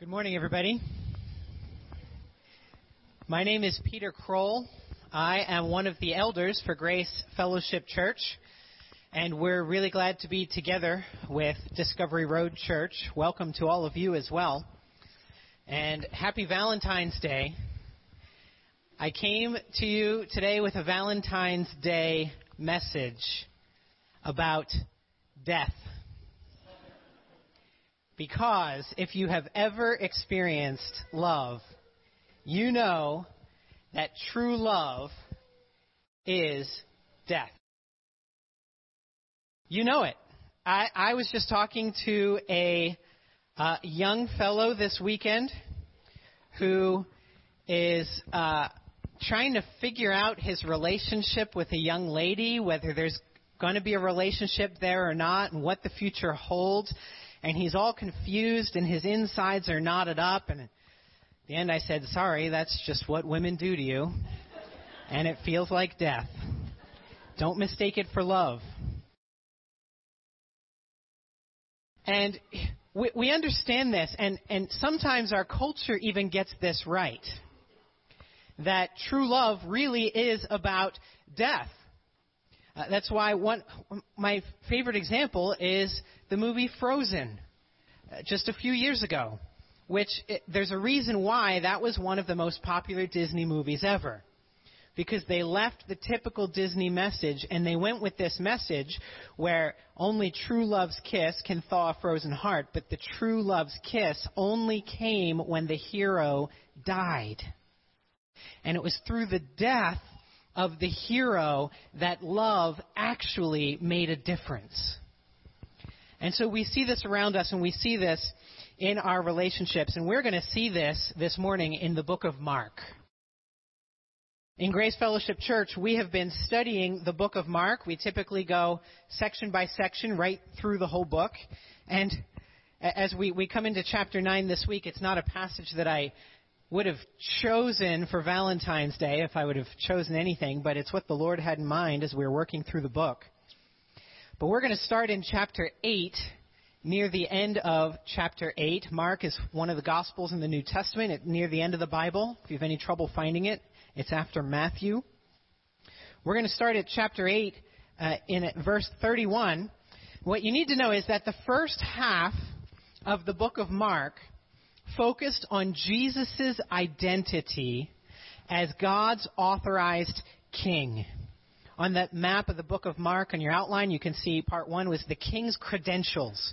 Good morning, everybody. My name is Peter Kroll. I am one of the elders for Grace Fellowship Church, and we're really glad to be together with Discovery Road Church. Welcome to all of you as well. And happy Valentine's Day. I came to you today with a Valentine's Day message about death. Because if you have ever experienced love, you know that true love is death. You know it. I, I was just talking to a uh, young fellow this weekend who is uh, trying to figure out his relationship with a young lady, whether there's going to be a relationship there or not, and what the future holds and he's all confused and his insides are knotted up. And at the end, I said, Sorry, that's just what women do to you. And it feels like death. Don't mistake it for love. And we, we understand this, and, and sometimes our culture even gets this right. That true love really is about death. Uh, that's why one, my favorite example is the movie Frozen, uh, just a few years ago, which it, there's a reason why that was one of the most popular Disney movies ever. Because they left the typical Disney message and they went with this message where only true love's kiss can thaw a frozen heart, but the true love's kiss only came when the hero died. And it was through the death of the hero that love actually made a difference. And so we see this around us and we see this in our relationships. And we're going to see this this morning in the book of Mark. In Grace Fellowship Church, we have been studying the book of Mark. We typically go section by section right through the whole book. And as we, we come into chapter 9 this week, it's not a passage that I would have chosen for Valentine's Day if I would have chosen anything, but it's what the Lord had in mind as we were working through the book. But we're going to start in chapter 8, near the end of chapter 8. Mark is one of the Gospels in the New Testament, near the end of the Bible. If you have any trouble finding it, it's after Matthew. We're going to start at chapter 8 uh, in verse 31. What you need to know is that the first half of the book of Mark focused on Jesus' identity as God's authorized king. On that map of the book of Mark on your outline, you can see part one was the king's credentials.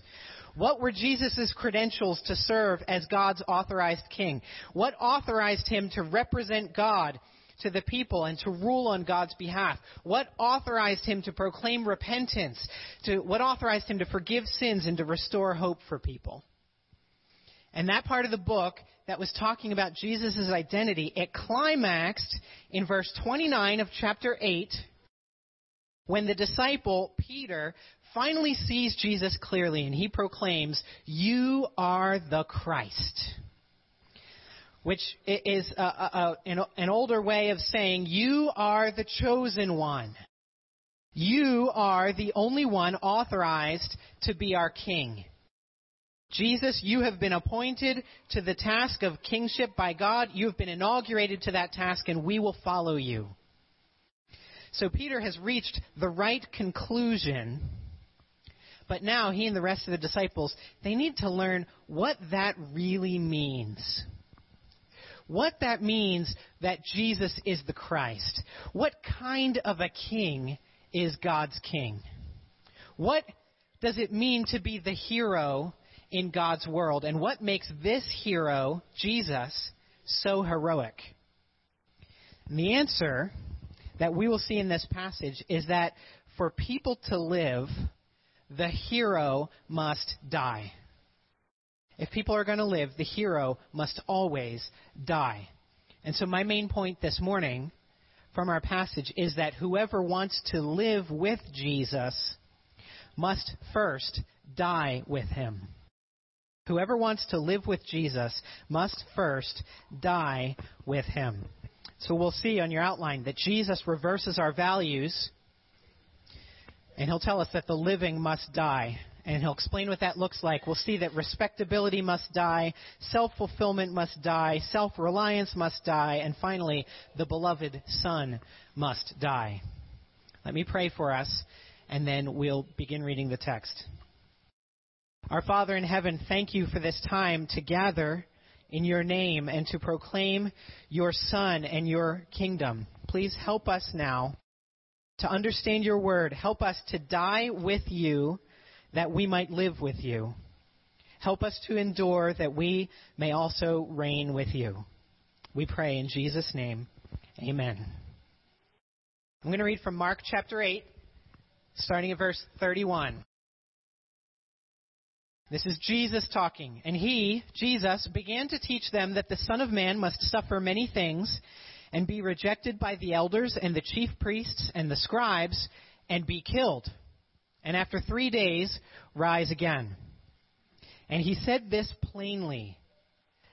What were Jesus' credentials to serve as God's authorized king? What authorized him to represent God to the people and to rule on God's behalf? What authorized him to proclaim repentance? To, what authorized him to forgive sins and to restore hope for people? And that part of the book that was talking about Jesus' identity, it climaxed in verse 29 of chapter 8 when the disciple, Peter, finally sees Jesus clearly and he proclaims, You are the Christ. Which is a, a, a, an older way of saying, You are the chosen one. You are the only one authorized to be our king. Jesus, you have been appointed to the task of kingship by God. You have been inaugurated to that task, and we will follow you. So Peter has reached the right conclusion, but now he and the rest of the disciples, they need to learn what that really means. What that means that Jesus is the Christ. What kind of a king is God's king? What does it mean to be the hero in God's world. And what makes this hero, Jesus, so heroic? And the answer that we will see in this passage is that for people to live, the hero must die. If people are going to live, the hero must always die. And so, my main point this morning from our passage is that whoever wants to live with Jesus must first die with him. Whoever wants to live with Jesus must first die with him. So we'll see on your outline that Jesus reverses our values, and he'll tell us that the living must die. and he'll explain what that looks like. We'll see that respectability must die, self fulfillment must die, self reliance must die, and finally, the beloved Son must die. Let me pray for us, and then we'll begin reading the text. Our Father in heaven, thank you for this time to gather in your name and to proclaim your Son and your kingdom. Please help us now to understand your word. Help us to die with you that we might live with you. Help us to endure that we may also reign with you. We pray in Jesus' name. Amen. I'm going to read from Mark chapter 8, starting at verse 31. This is Jesus talking. And he, Jesus, began to teach them that the Son of Man must suffer many things and be rejected by the elders and the chief priests and the scribes and be killed. And after three days, rise again. And he said this plainly.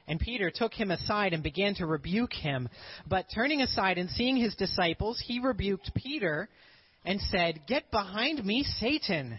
And Peter took him aside and began to rebuke him. But turning aside and seeing his disciples, he rebuked Peter and said, Get behind me, Satan,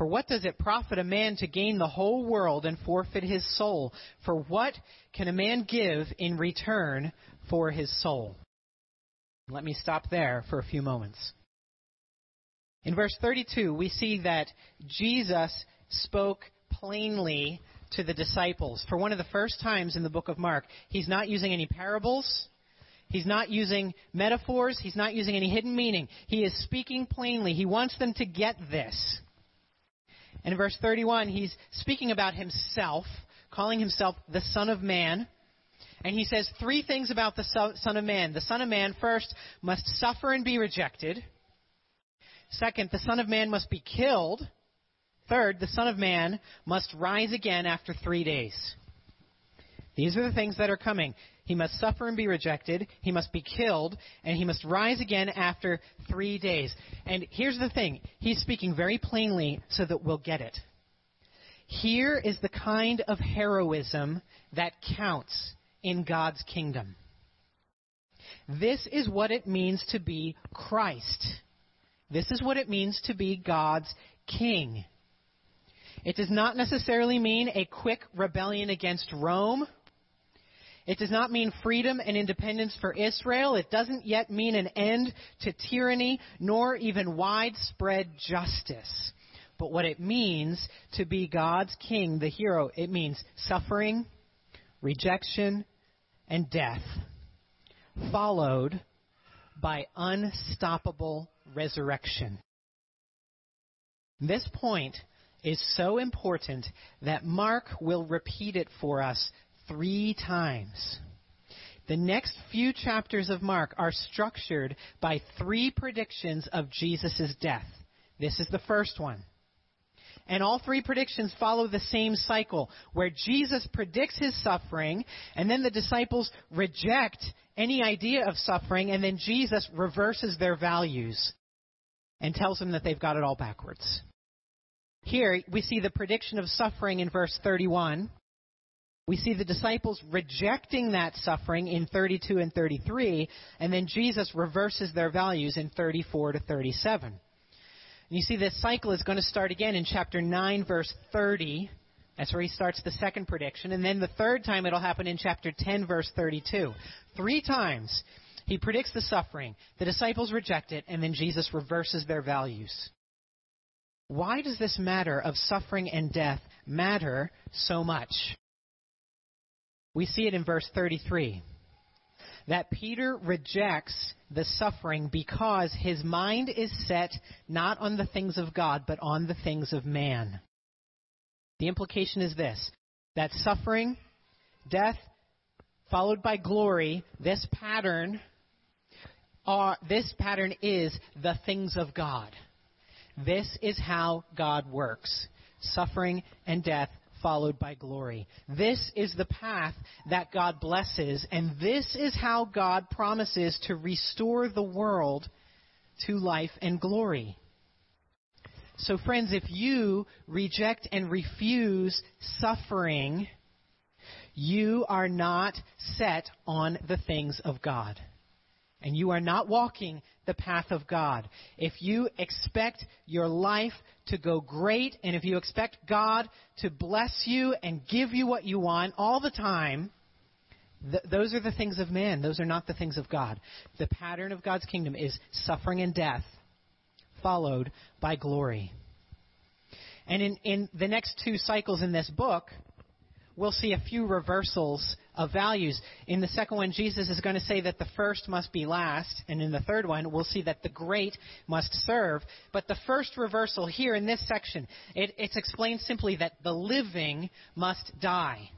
For what does it profit a man to gain the whole world and forfeit his soul? For what can a man give in return for his soul. Let me stop there for a few moments. In verse 32, we see that Jesus spoke plainly to the disciples. For one of the first times in the book of Mark, he's not using any parables. He's not using metaphors. He's not using any hidden meaning. He is speaking plainly. He wants them to get this. And in verse 31, he's speaking about himself, calling himself the Son of Man. And he says three things about the Son of Man. The Son of Man, first, must suffer and be rejected. Second, the Son of Man must be killed. Third, the Son of Man must rise again after three days. These are the things that are coming. He must suffer and be rejected. He must be killed. And he must rise again after three days. And here's the thing he's speaking very plainly so that we'll get it. Here is the kind of heroism that counts in God's kingdom. This is what it means to be Christ. This is what it means to be God's king. It does not necessarily mean a quick rebellion against Rome. It does not mean freedom and independence for Israel. It doesn't yet mean an end to tyranny, nor even widespread justice. But what it means to be God's king, the hero, it means suffering, rejection, and death, followed by unstoppable resurrection. This point is so important that Mark will repeat it for us three times. The next few chapters of Mark are structured by three predictions of Jesus' death. This is the first one. And all three predictions follow the same cycle, where Jesus predicts his suffering, and then the disciples reject any idea of suffering, and then Jesus reverses their values and tells them that they've got it all backwards. Here, we see the prediction of suffering in verse 31. We see the disciples rejecting that suffering in 32 and 33, and then Jesus reverses their values in 34 to 37. And you see this cycle is going to start again in chapter 9, verse 30. That's where he starts the second prediction. And then the third time it'll happen in chapter 10, verse 32. Three times he predicts the suffering. The disciples reject it, and then Jesus reverses their values. Why does this matter of suffering and death matter so much? We see it in verse 33 that Peter rejects the suffering because his mind is set not on the things of God, but on the things of man. The implication is this that suffering, death, followed by glory, this pattern, are, this pattern is the things of God. This is how God works suffering and death, followed by glory. This is the path that God blesses, and this is how God promises to restore the world to life and glory. So, friends, if you reject and refuse suffering, you are not set on the things of God. And you are not walking the path of God. If you expect your life to go great, and if you expect God to bless you and give you what you want all the time, th- those are the things of man. Those are not the things of God. The pattern of God's kingdom is suffering and death, followed by glory. And in, in the next two cycles in this book, we'll see a few reversals of values. In the second one, Jesus is going to say that the first must be last, and in the third one, we'll see that the great must serve. But the first reversal here in this section, it, it's explained simply that the living must die.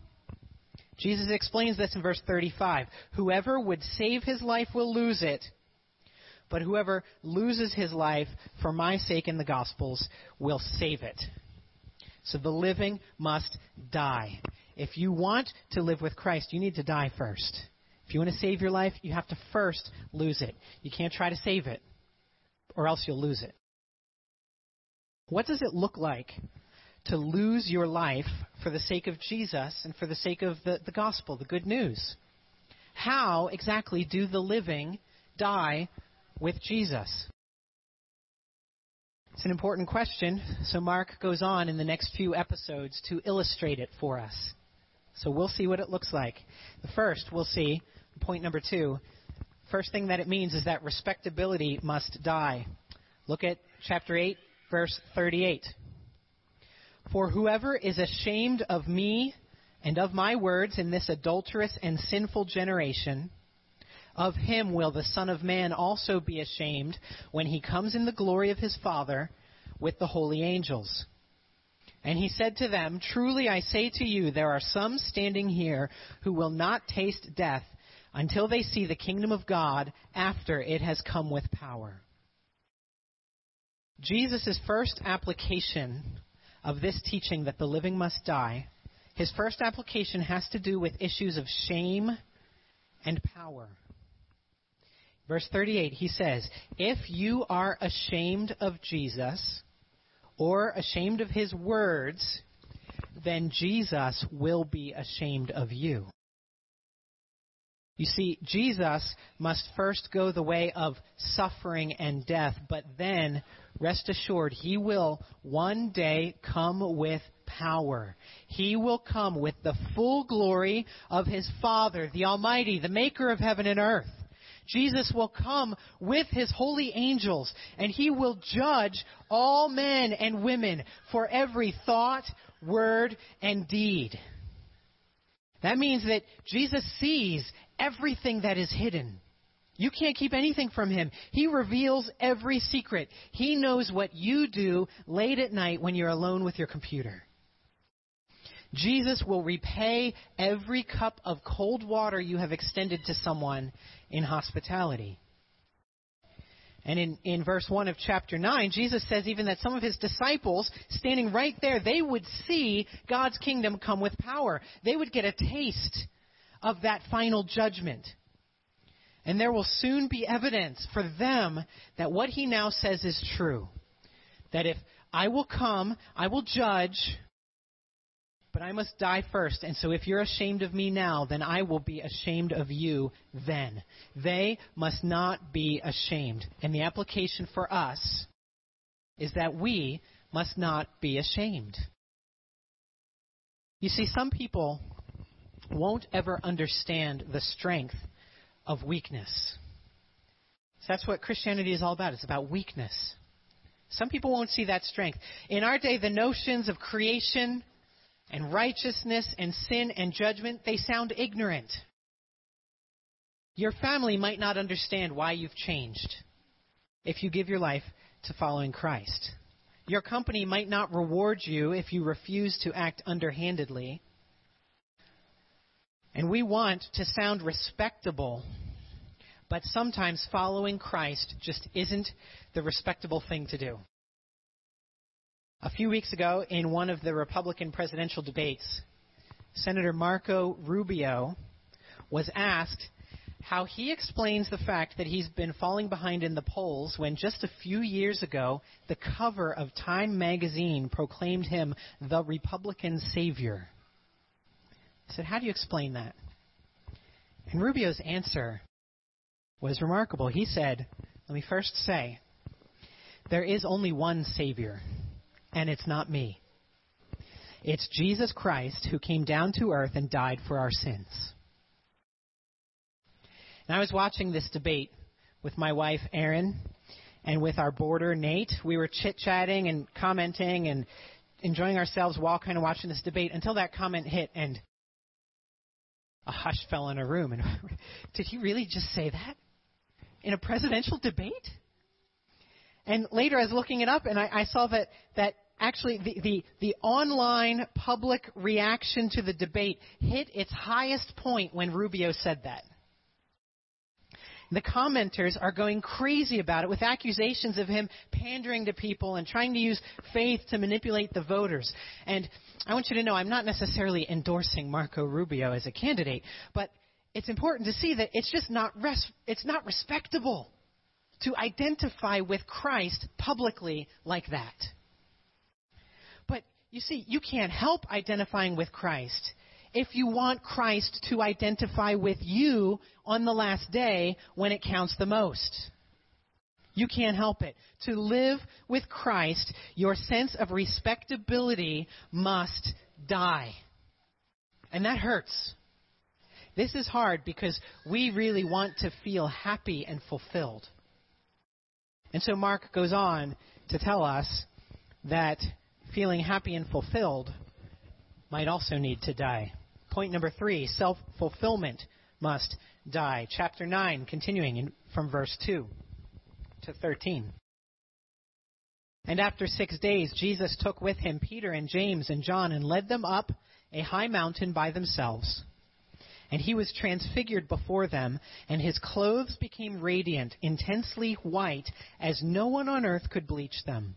Jesus explains this in verse 35. Whoever would save his life will lose it, but whoever loses his life for my sake in the Gospels will save it. So the living must die. If you want to live with Christ, you need to die first. If you want to save your life, you have to first lose it. You can't try to save it, or else you'll lose it. What does it look like to lose your life for the sake of Jesus and for the sake of the, the gospel, the good news? How exactly do the living die with Jesus? It's an important question, so Mark goes on in the next few episodes to illustrate it for us. So we'll see what it looks like. The first, we'll see, point number two, first thing that it means is that respectability must die. Look at chapter 8, verse 38. For whoever is ashamed of me and of my words in this adulterous and sinful generation, of him will the Son of Man also be ashamed when he comes in the glory of his Father with the holy angels. And he said to them, Truly I say to you, there are some standing here who will not taste death until they see the kingdom of God after it has come with power. Jesus' first application of this teaching that the living must die, his first application has to do with issues of shame and power. Verse 38, he says, If you are ashamed of Jesus or ashamed of his words, then Jesus will be ashamed of you. You see, Jesus must first go the way of suffering and death, but then, rest assured, he will one day come with power. He will come with the full glory of his Father, the Almighty, the Maker of heaven and earth. Jesus will come with his holy angels and he will judge all men and women for every thought, word, and deed. That means that Jesus sees everything that is hidden. You can't keep anything from him. He reveals every secret. He knows what you do late at night when you're alone with your computer. Jesus will repay every cup of cold water you have extended to someone in hospitality. And in, in verse 1 of chapter 9, Jesus says even that some of his disciples, standing right there, they would see God's kingdom come with power. They would get a taste of that final judgment. And there will soon be evidence for them that what he now says is true. That if I will come, I will judge, but I must die first. And so if you're ashamed of me now, then I will be ashamed of you then. They must not be ashamed. And the application for us is that we must not be ashamed. You see, some people won't ever understand the strength of weakness. So that's what Christianity is all about. It's about weakness. Some people won't see that strength. In our day, the notions of creation, and righteousness and sin and judgment, they sound ignorant. Your family might not understand why you've changed if you give your life to following Christ. Your company might not reward you if you refuse to act underhandedly. And we want to sound respectable, but sometimes following Christ just isn't the respectable thing to do. A few weeks ago, in one of the Republican presidential debates, Senator Marco Rubio was asked how he explains the fact that he's been falling behind in the polls when just a few years ago the cover of Time magazine proclaimed him the Republican savior. I said, How do you explain that? And Rubio's answer was remarkable. He said, Let me first say, there is only one Savior, and it's not me. It's Jesus Christ who came down to earth and died for our sins. And I was watching this debate with my wife, Erin, and with our boarder, Nate. We were chit chatting and commenting and enjoying ourselves while kind of watching this debate until that comment hit and a hush fell in a room. And did he really just say that? In a presidential debate? And later I was looking it up and I, I saw that, that actually the, the, the online public reaction to the debate hit its highest point when Rubio said that. The commenters are going crazy about it with accusations of him pandering to people and trying to use faith to manipulate the voters. And I want you to know I'm not necessarily endorsing Marco Rubio as a candidate, but it's important to see that it's just not res- it's not respectable to identify with Christ publicly like that. You see, you can't help identifying with Christ if you want Christ to identify with you on the last day when it counts the most. You can't help it. To live with Christ, your sense of respectability must die. And that hurts. This is hard because we really want to feel happy and fulfilled. And so Mark goes on to tell us that feeling happy and fulfilled might also need to die. Point number three self fulfillment must die. Chapter 9, continuing in, from verse 2 to 13. And after six days, Jesus took with him Peter and James and John and led them up a high mountain by themselves. And he was transfigured before them, and his clothes became radiant, intensely white, as no one on earth could bleach them.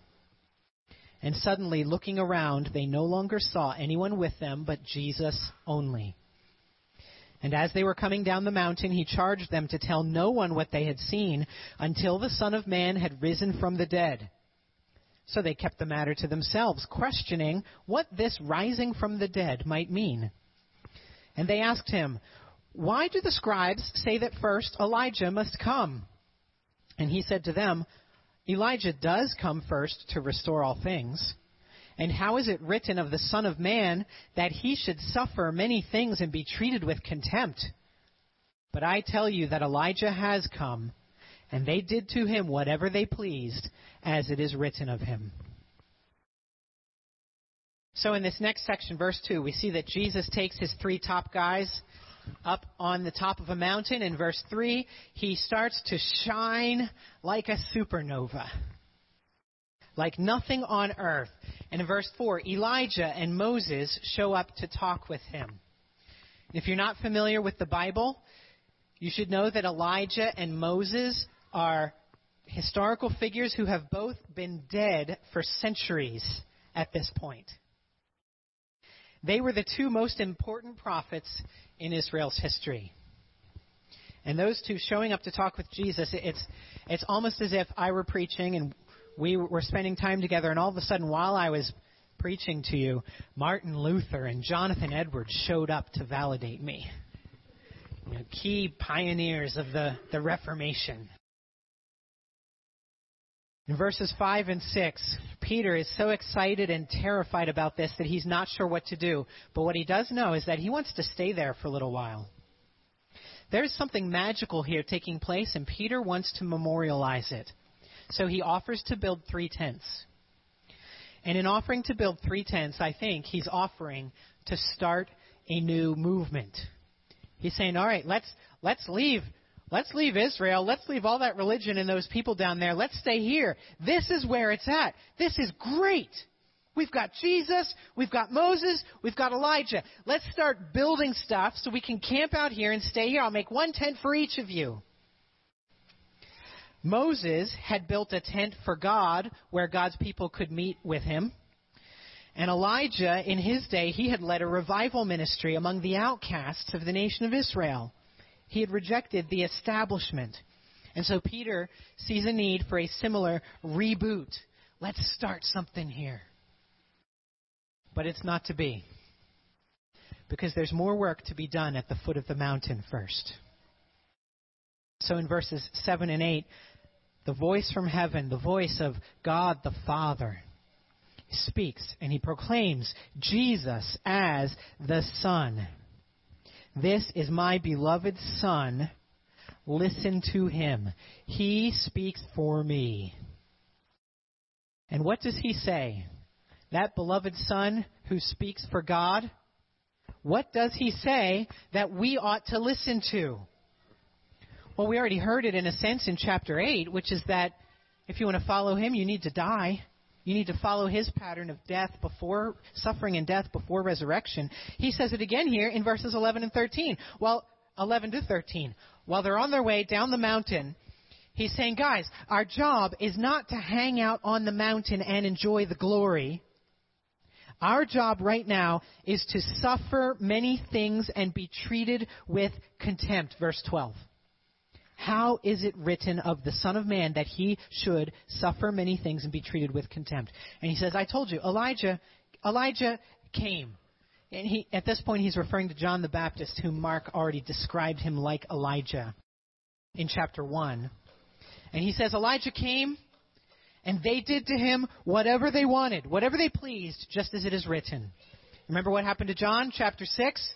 And suddenly, looking around, they no longer saw anyone with them but Jesus only. And as they were coming down the mountain, he charged them to tell no one what they had seen until the Son of Man had risen from the dead. So they kept the matter to themselves, questioning what this rising from the dead might mean. And they asked him, Why do the scribes say that first Elijah must come? And he said to them, Elijah does come first to restore all things. And how is it written of the Son of Man that he should suffer many things and be treated with contempt? But I tell you that Elijah has come, and they did to him whatever they pleased, as it is written of him. So in this next section, verse 2, we see that Jesus takes his three top guys up on the top of a mountain. In verse 3, he starts to shine like a supernova, like nothing on earth. And in verse 4, Elijah and Moses show up to talk with him. if you're not familiar with the Bible, you should know that Elijah and Moses are historical figures who have both been dead for centuries at this point. They were the two most important prophets in Israel's history. And those two showing up to talk with Jesus, it's, it's almost as if I were preaching and we were spending time together, and all of a sudden, while I was preaching to you, Martin Luther and Jonathan Edwards showed up to validate me. You know, key pioneers of the, the Reformation. In verses 5 and 6, Peter is so excited and terrified about this that he's not sure what to do. But what he does know is that he wants to stay there for a little while. There's something magical here taking place, and Peter wants to memorialize it. So he offers to build three tents. And in offering to build three tents, I think he's offering to start a new movement. He's saying, all right, let's, let's leave. Let's leave Israel. Let's leave all that religion and those people down there. Let's stay here. This is where it's at. This is great. We've got Jesus, we've got Moses, we've got Elijah. Let's start building stuff so we can camp out here and stay here. I'll make one tent for each of you. Moses had built a tent for God where God's people could meet with him. And Elijah, in his day, he had led a revival ministry among the outcasts of the nation of Israel. He had rejected the establishment. And so Peter sees a need for a similar reboot. Let's start something here. But it's not to be. Because there's more work to be done at the foot of the mountain first. So in verses 7 and 8, the voice from heaven, the voice of God the Father, speaks and he proclaims Jesus as the Son. This is my beloved Son. Listen to him. He speaks for me. And what does he say? That beloved Son who speaks for God? What does he say that we ought to listen to? Well, we already heard it in a sense in chapter 8, which is that if you want to follow him, you need to die. You need to follow his pattern of death before suffering and death before resurrection. He says it again here in verses 11 and 13. Well, 11 to 13. While they're on their way down the mountain, he's saying, guys, our job is not to hang out on the mountain and enjoy the glory. Our job right now is to suffer many things and be treated with contempt. Verse 12. How is it written of the Son of Man that he should suffer many things and be treated with contempt? And he says, I told you, Elijah, Elijah came. And he, at this point, he's referring to John the Baptist, whom Mark already described him like Elijah in chapter 1. And he says, Elijah came, and they did to him whatever they wanted, whatever they pleased, just as it is written. Remember what happened to John, chapter 6?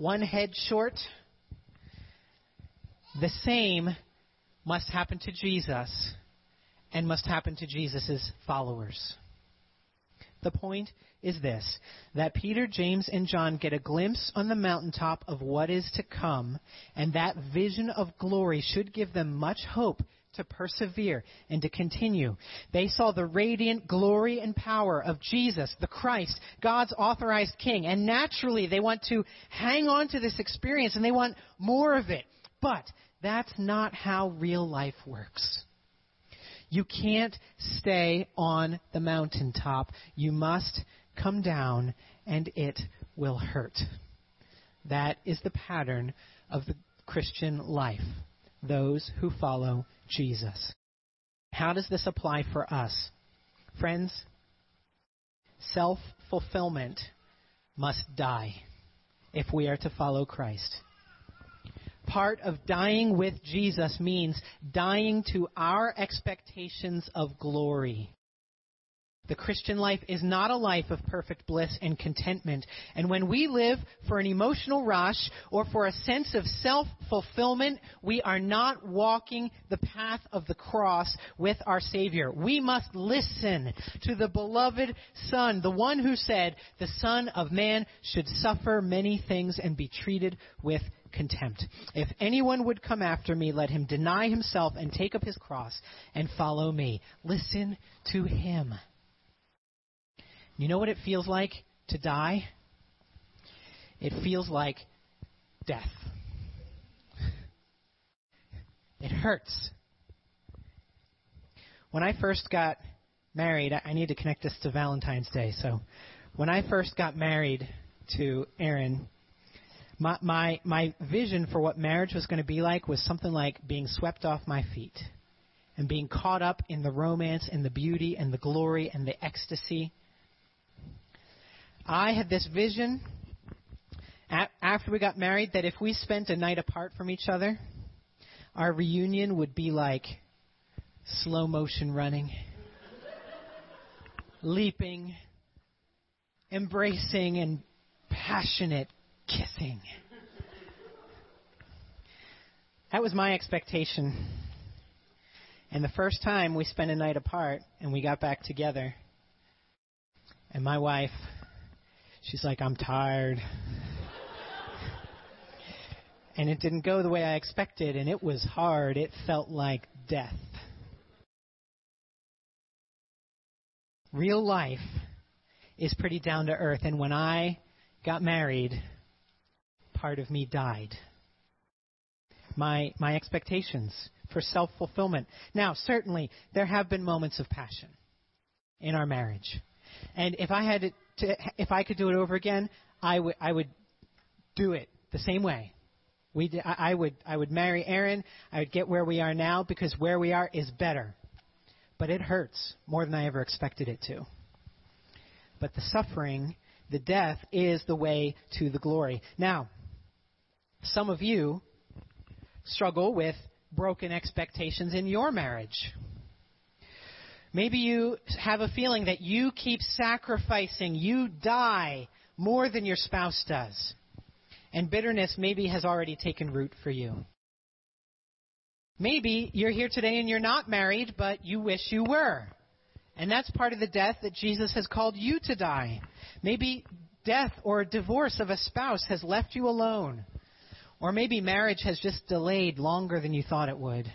One head short. The same must happen to Jesus and must happen to Jesus' followers. The point is this that Peter, James, and John get a glimpse on the mountaintop of what is to come, and that vision of glory should give them much hope to persevere and to continue. They saw the radiant glory and power of Jesus, the Christ, God's authorized King, and naturally they want to hang on to this experience and they want more of it. But that's not how real life works. You can't stay on the mountaintop. You must come down and it will hurt. That is the pattern of the Christian life. Those who follow Jesus. How does this apply for us? Friends, self fulfillment must die if we are to follow Christ. Part of dying with Jesus means dying to our expectations of glory. The Christian life is not a life of perfect bliss and contentment. And when we live for an emotional rush or for a sense of self fulfillment, we are not walking the path of the cross with our Savior. We must listen to the beloved Son, the one who said, The Son of Man should suffer many things and be treated with contempt. If anyone would come after me, let him deny himself and take up his cross and follow me. Listen to him. You know what it feels like to die? It feels like death. It hurts. When I first got married, I need to connect this to Valentine's Day. So, when I first got married to Erin, my, my, my vision for what marriage was going to be like was something like being swept off my feet and being caught up in the romance and the beauty and the glory and the ecstasy I had this vision after we got married that if we spent a night apart from each other, our reunion would be like slow motion running, leaping, embracing, and passionate kissing. That was my expectation. And the first time we spent a night apart and we got back together, and my wife, she's like, I'm tired. and it didn't go the way I expected, and it was hard. It felt like death. Real life is pretty down to earth, and when I got married, part of me died. My, my expectations for self fulfillment. Now, certainly, there have been moments of passion in our marriage. And if I had to, if I could do it over again, I would, I would do it the same way. We, I would, I would marry Erin. I would get where we are now because where we are is better. But it hurts more than I ever expected it to. But the suffering, the death, is the way to the glory. Now, some of you struggle with broken expectations in your marriage. Maybe you have a feeling that you keep sacrificing, you die more than your spouse does. And bitterness maybe has already taken root for you. Maybe you're here today and you're not married, but you wish you were. And that's part of the death that Jesus has called you to die. Maybe death or divorce of a spouse has left you alone. Or maybe marriage has just delayed longer than you thought it would.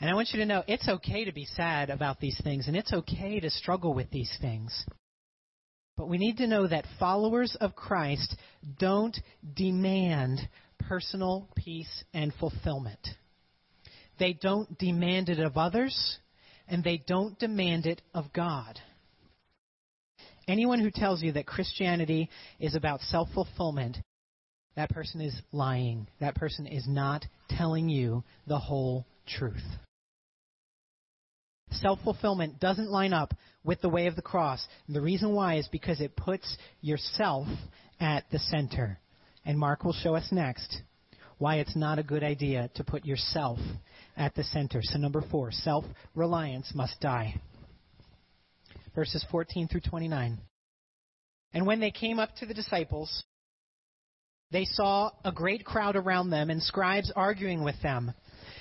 And I want you to know it's okay to be sad about these things, and it's okay to struggle with these things. But we need to know that followers of Christ don't demand personal peace and fulfillment. They don't demand it of others, and they don't demand it of God. Anyone who tells you that Christianity is about self fulfillment that person is lying. That person is not telling you the whole truth. Self fulfillment doesn't line up with the way of the cross. And the reason why is because it puts yourself at the center. And Mark will show us next why it's not a good idea to put yourself at the center. So, number four, self reliance must die. Verses 14 through 29. And when they came up to the disciples, they saw a great crowd around them and scribes arguing with them.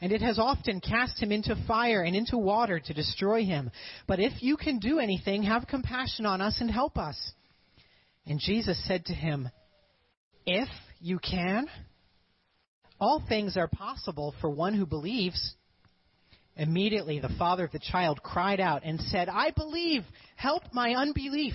And it has often cast him into fire and into water to destroy him. But if you can do anything, have compassion on us and help us. And Jesus said to him, If you can, all things are possible for one who believes. Immediately the father of the child cried out and said, I believe, help my unbelief.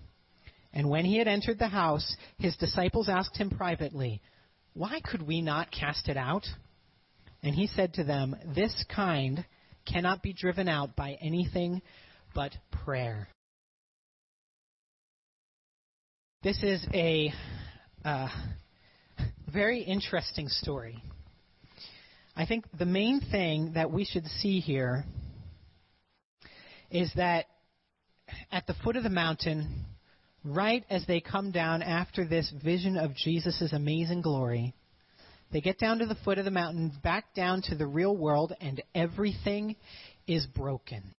And when he had entered the house, his disciples asked him privately, Why could we not cast it out? And he said to them, This kind cannot be driven out by anything but prayer. This is a uh, very interesting story. I think the main thing that we should see here is that at the foot of the mountain, right as they come down after this vision of Jesus' amazing glory, they get down to the foot of the mountain, back down to the real world, and everything is broken.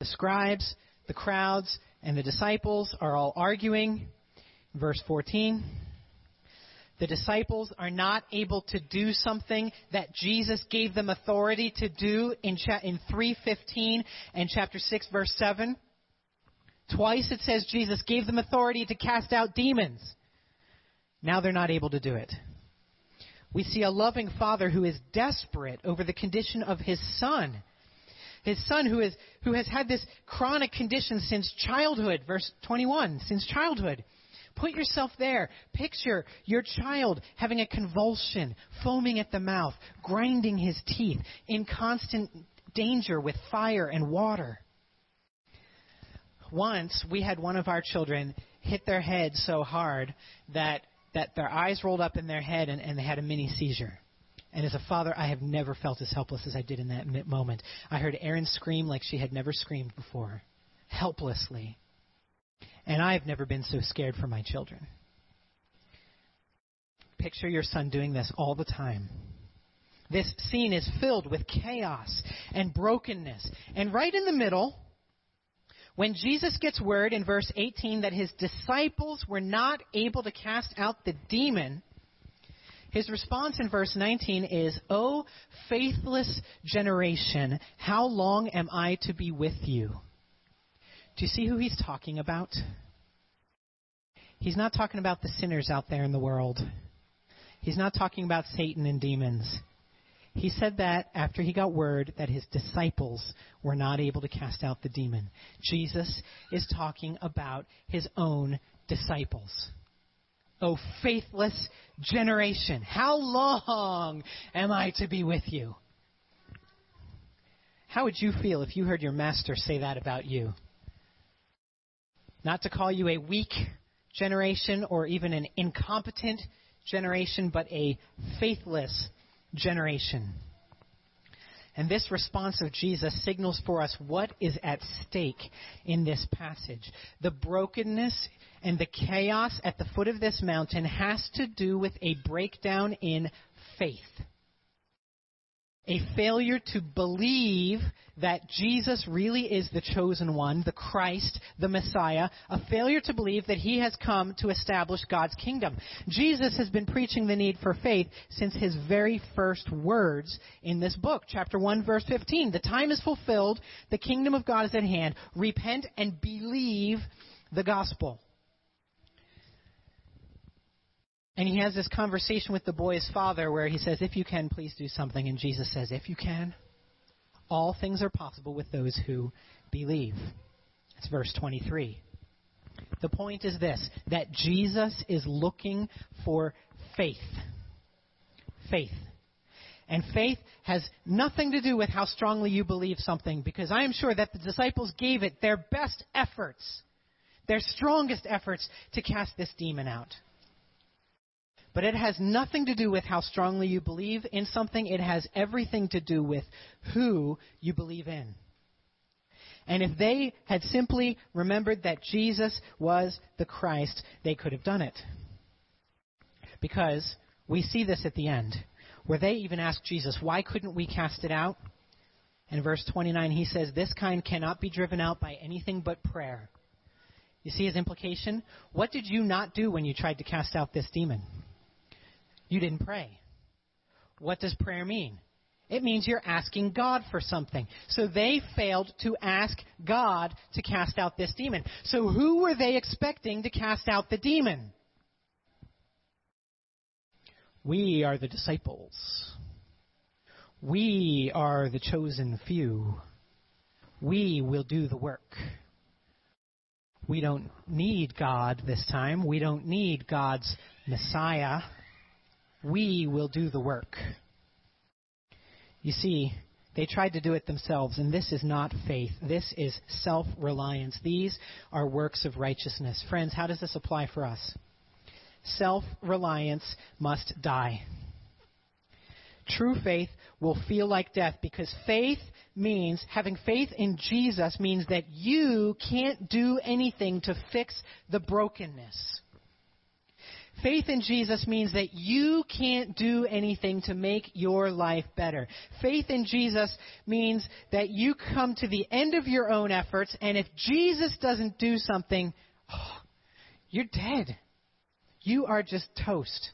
The scribes, the crowds, and the disciples are all arguing, Verse 14. The disciples are not able to do something that Jesus gave them authority to do in, cha- in 3:15 and chapter 6 verse 7. Twice it says Jesus gave them authority to cast out demons. Now they're not able to do it. We see a loving father who is desperate over the condition of his son. His son who, is, who has had this chronic condition since childhood, verse 21, since childhood. Put yourself there. Picture your child having a convulsion, foaming at the mouth, grinding his teeth, in constant danger with fire and water. Once we had one of our children hit their head so hard that, that their eyes rolled up in their head and, and they had a mini seizure. And as a father, I have never felt as helpless as I did in that moment. I heard Erin scream like she had never screamed before, helplessly. And I've never been so scared for my children. Picture your son doing this all the time. This scene is filled with chaos and brokenness. And right in the middle, when Jesus gets word in verse 18 that his disciples were not able to cast out the demon, his response in verse 19 is, O faithless generation, how long am I to be with you? Do you see who he's talking about? He's not talking about the sinners out there in the world. He's not talking about Satan and demons. He said that after he got word that his disciples were not able to cast out the demon. Jesus is talking about his own disciples. Oh, faithless generation, how long am I to be with you? How would you feel if you heard your master say that about you? Not to call you a weak generation or even an incompetent generation, but a faithless generation. And this response of Jesus signals for us what is at stake in this passage. The brokenness and the chaos at the foot of this mountain has to do with a breakdown in faith a failure to believe that Jesus really is the chosen one, the Christ, the Messiah, a failure to believe that he has come to establish God's kingdom. Jesus has been preaching the need for faith since his very first words in this book, chapter 1, verse 15. The time is fulfilled, the kingdom of God is at hand. Repent and believe the gospel. And he has this conversation with the boy's father where he says, If you can, please do something. And Jesus says, If you can, all things are possible with those who believe. That's verse 23. The point is this that Jesus is looking for faith. Faith. And faith has nothing to do with how strongly you believe something, because I am sure that the disciples gave it their best efforts, their strongest efforts to cast this demon out. But it has nothing to do with how strongly you believe in something. It has everything to do with who you believe in. And if they had simply remembered that Jesus was the Christ, they could have done it. Because we see this at the end, where they even ask Jesus, Why couldn't we cast it out? In verse 29, he says, This kind cannot be driven out by anything but prayer. You see his implication? What did you not do when you tried to cast out this demon? You didn't pray. What does prayer mean? It means you're asking God for something. So they failed to ask God to cast out this demon. So who were they expecting to cast out the demon? We are the disciples. We are the chosen few. We will do the work. We don't need God this time. We don't need God's Messiah we will do the work. You see, they tried to do it themselves, and this is not faith. This is self reliance. These are works of righteousness. Friends, how does this apply for us? Self reliance must die. True faith will feel like death because faith means, having faith in Jesus means that you can't do anything to fix the brokenness. Faith in Jesus means that you can't do anything to make your life better. Faith in Jesus means that you come to the end of your own efforts, and if Jesus doesn't do something, oh, you're dead. you are just toast.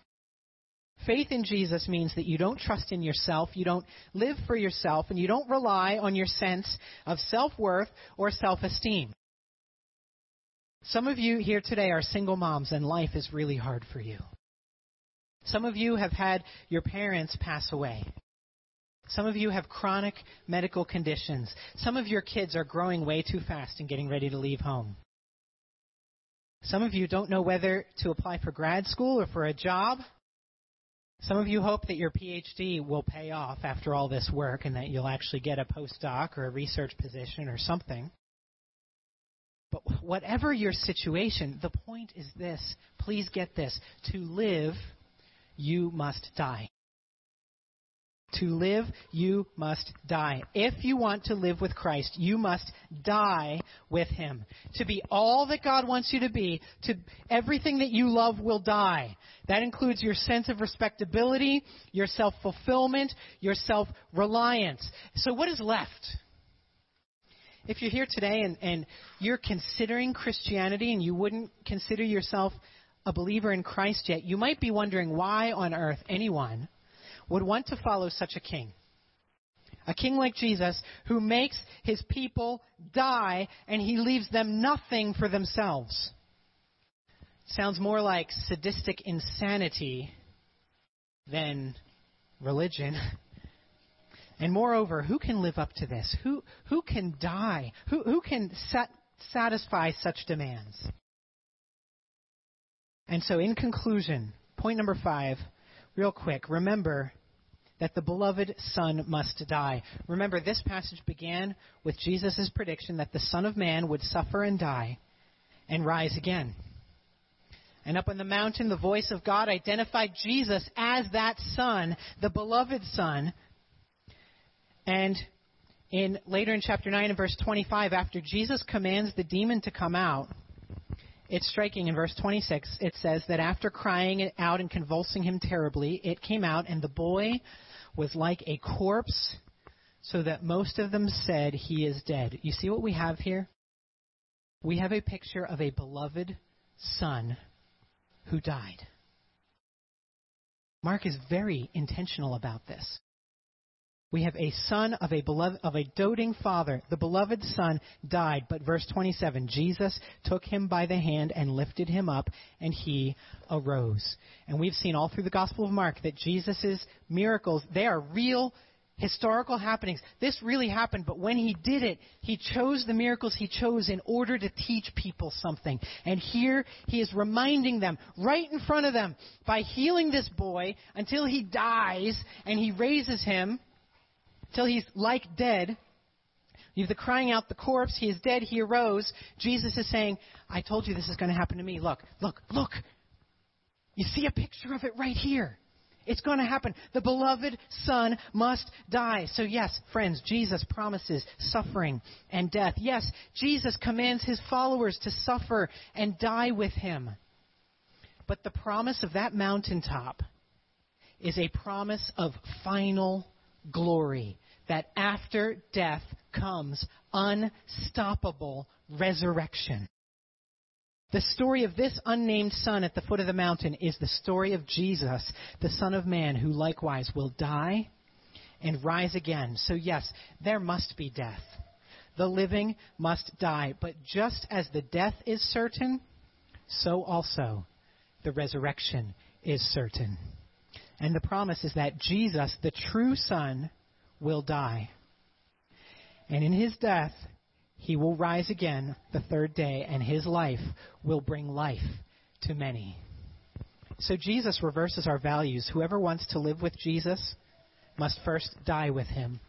Faith in Jesus means that you don't trust in yourself, you don't live for yourself, and you don't rely on your sense of self worth or self esteem. Some of you here today are single moms, and life is really hard for you. Some of you have had your parents pass away. Some of you have chronic medical conditions. Some of your kids are growing way too fast and getting ready to leave home. Some of you don't know whether to apply for grad school or for a job. Some of you hope that your PhD will pay off after all this work and that you'll actually get a postdoc or a research position or something. But whatever your situation, the point is this. Please get this. To live, you must die. To live, you must die. If you want to live with Christ, you must die with Him. To be all that God wants you to be, to everything that you love will die. That includes your sense of respectability, your self-fulfillment, your self-reliance. So what is left? If you're here today and, and you're considering Christianity and you wouldn't consider yourself a believer in Christ yet, you might be wondering why on earth anyone would want to follow such a king. A king like Jesus who makes his people die and he leaves them nothing for themselves. Sounds more like sadistic insanity than religion. And moreover, who can live up to this? Who, who can die? Who, who can sat, satisfy such demands? And so, in conclusion, point number five real quick, remember that the beloved Son must die. Remember, this passage began with Jesus' prediction that the Son of Man would suffer and die and rise again. And up on the mountain, the voice of God identified Jesus as that Son, the beloved Son. And in later in chapter 9 and verse 25, after Jesus commands the demon to come out, it's striking in verse 26. It says that after crying out and convulsing him terribly, it came out, and the boy was like a corpse, so that most of them said, He is dead. You see what we have here? We have a picture of a beloved son who died. Mark is very intentional about this. We have a son of a beloved, of a doting father. The beloved son died, but verse 27, Jesus took him by the hand and lifted him up, and he arose. And we've seen all through the Gospel of Mark that Jesus' miracles, they are real historical happenings. This really happened, but when he did it, he chose the miracles he chose in order to teach people something. And here he is reminding them right in front of them by healing this boy until he dies and he raises him till he's like dead. You have the crying out the corpse, he is dead, he arose. Jesus is saying, I told you this is going to happen to me. Look, look, look. You see a picture of it right here. It's going to happen. The beloved Son must die. So, yes, friends, Jesus promises suffering and death. Yes, Jesus commands his followers to suffer and die with him. But the promise of that mountaintop is a promise of final glory that after death comes unstoppable resurrection. The story of this unnamed son at the foot of the mountain is the story of Jesus, the Son of Man, who likewise will die and rise again. So, yes, there must be death. The living must die. But just as the death is certain, so also the resurrection is certain. And the promise is that Jesus, the true Son, will die. And in his death, he will rise again the third day, and his life will bring life to many. So Jesus reverses our values. Whoever wants to live with Jesus must first die with him.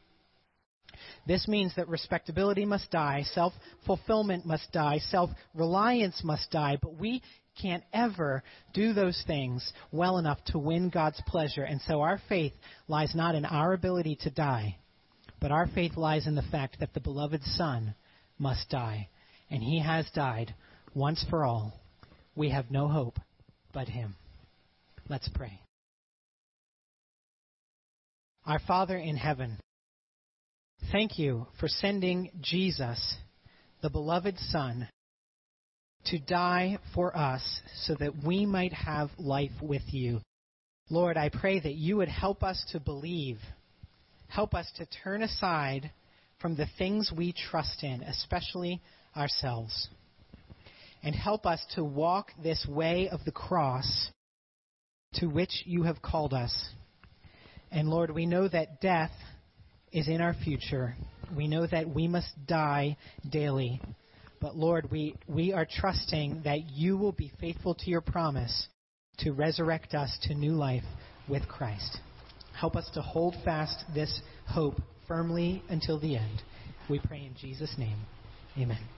This means that respectability must die, self fulfillment must die, self reliance must die, but we can't ever do those things well enough to win God's pleasure. And so our faith lies not in our ability to die, but our faith lies in the fact that the beloved Son must die. And he has died once for all. We have no hope but him. Let's pray. Our Father in heaven, thank you for sending Jesus, the beloved Son, to die for us so that we might have life with you. Lord, I pray that you would help us to believe, help us to turn aside from the things we trust in, especially ourselves, and help us to walk this way of the cross to which you have called us. And Lord, we know that death is in our future. We know that we must die daily. But Lord, we, we are trusting that you will be faithful to your promise to resurrect us to new life with Christ. Help us to hold fast this hope firmly until the end. We pray in Jesus' name. Amen.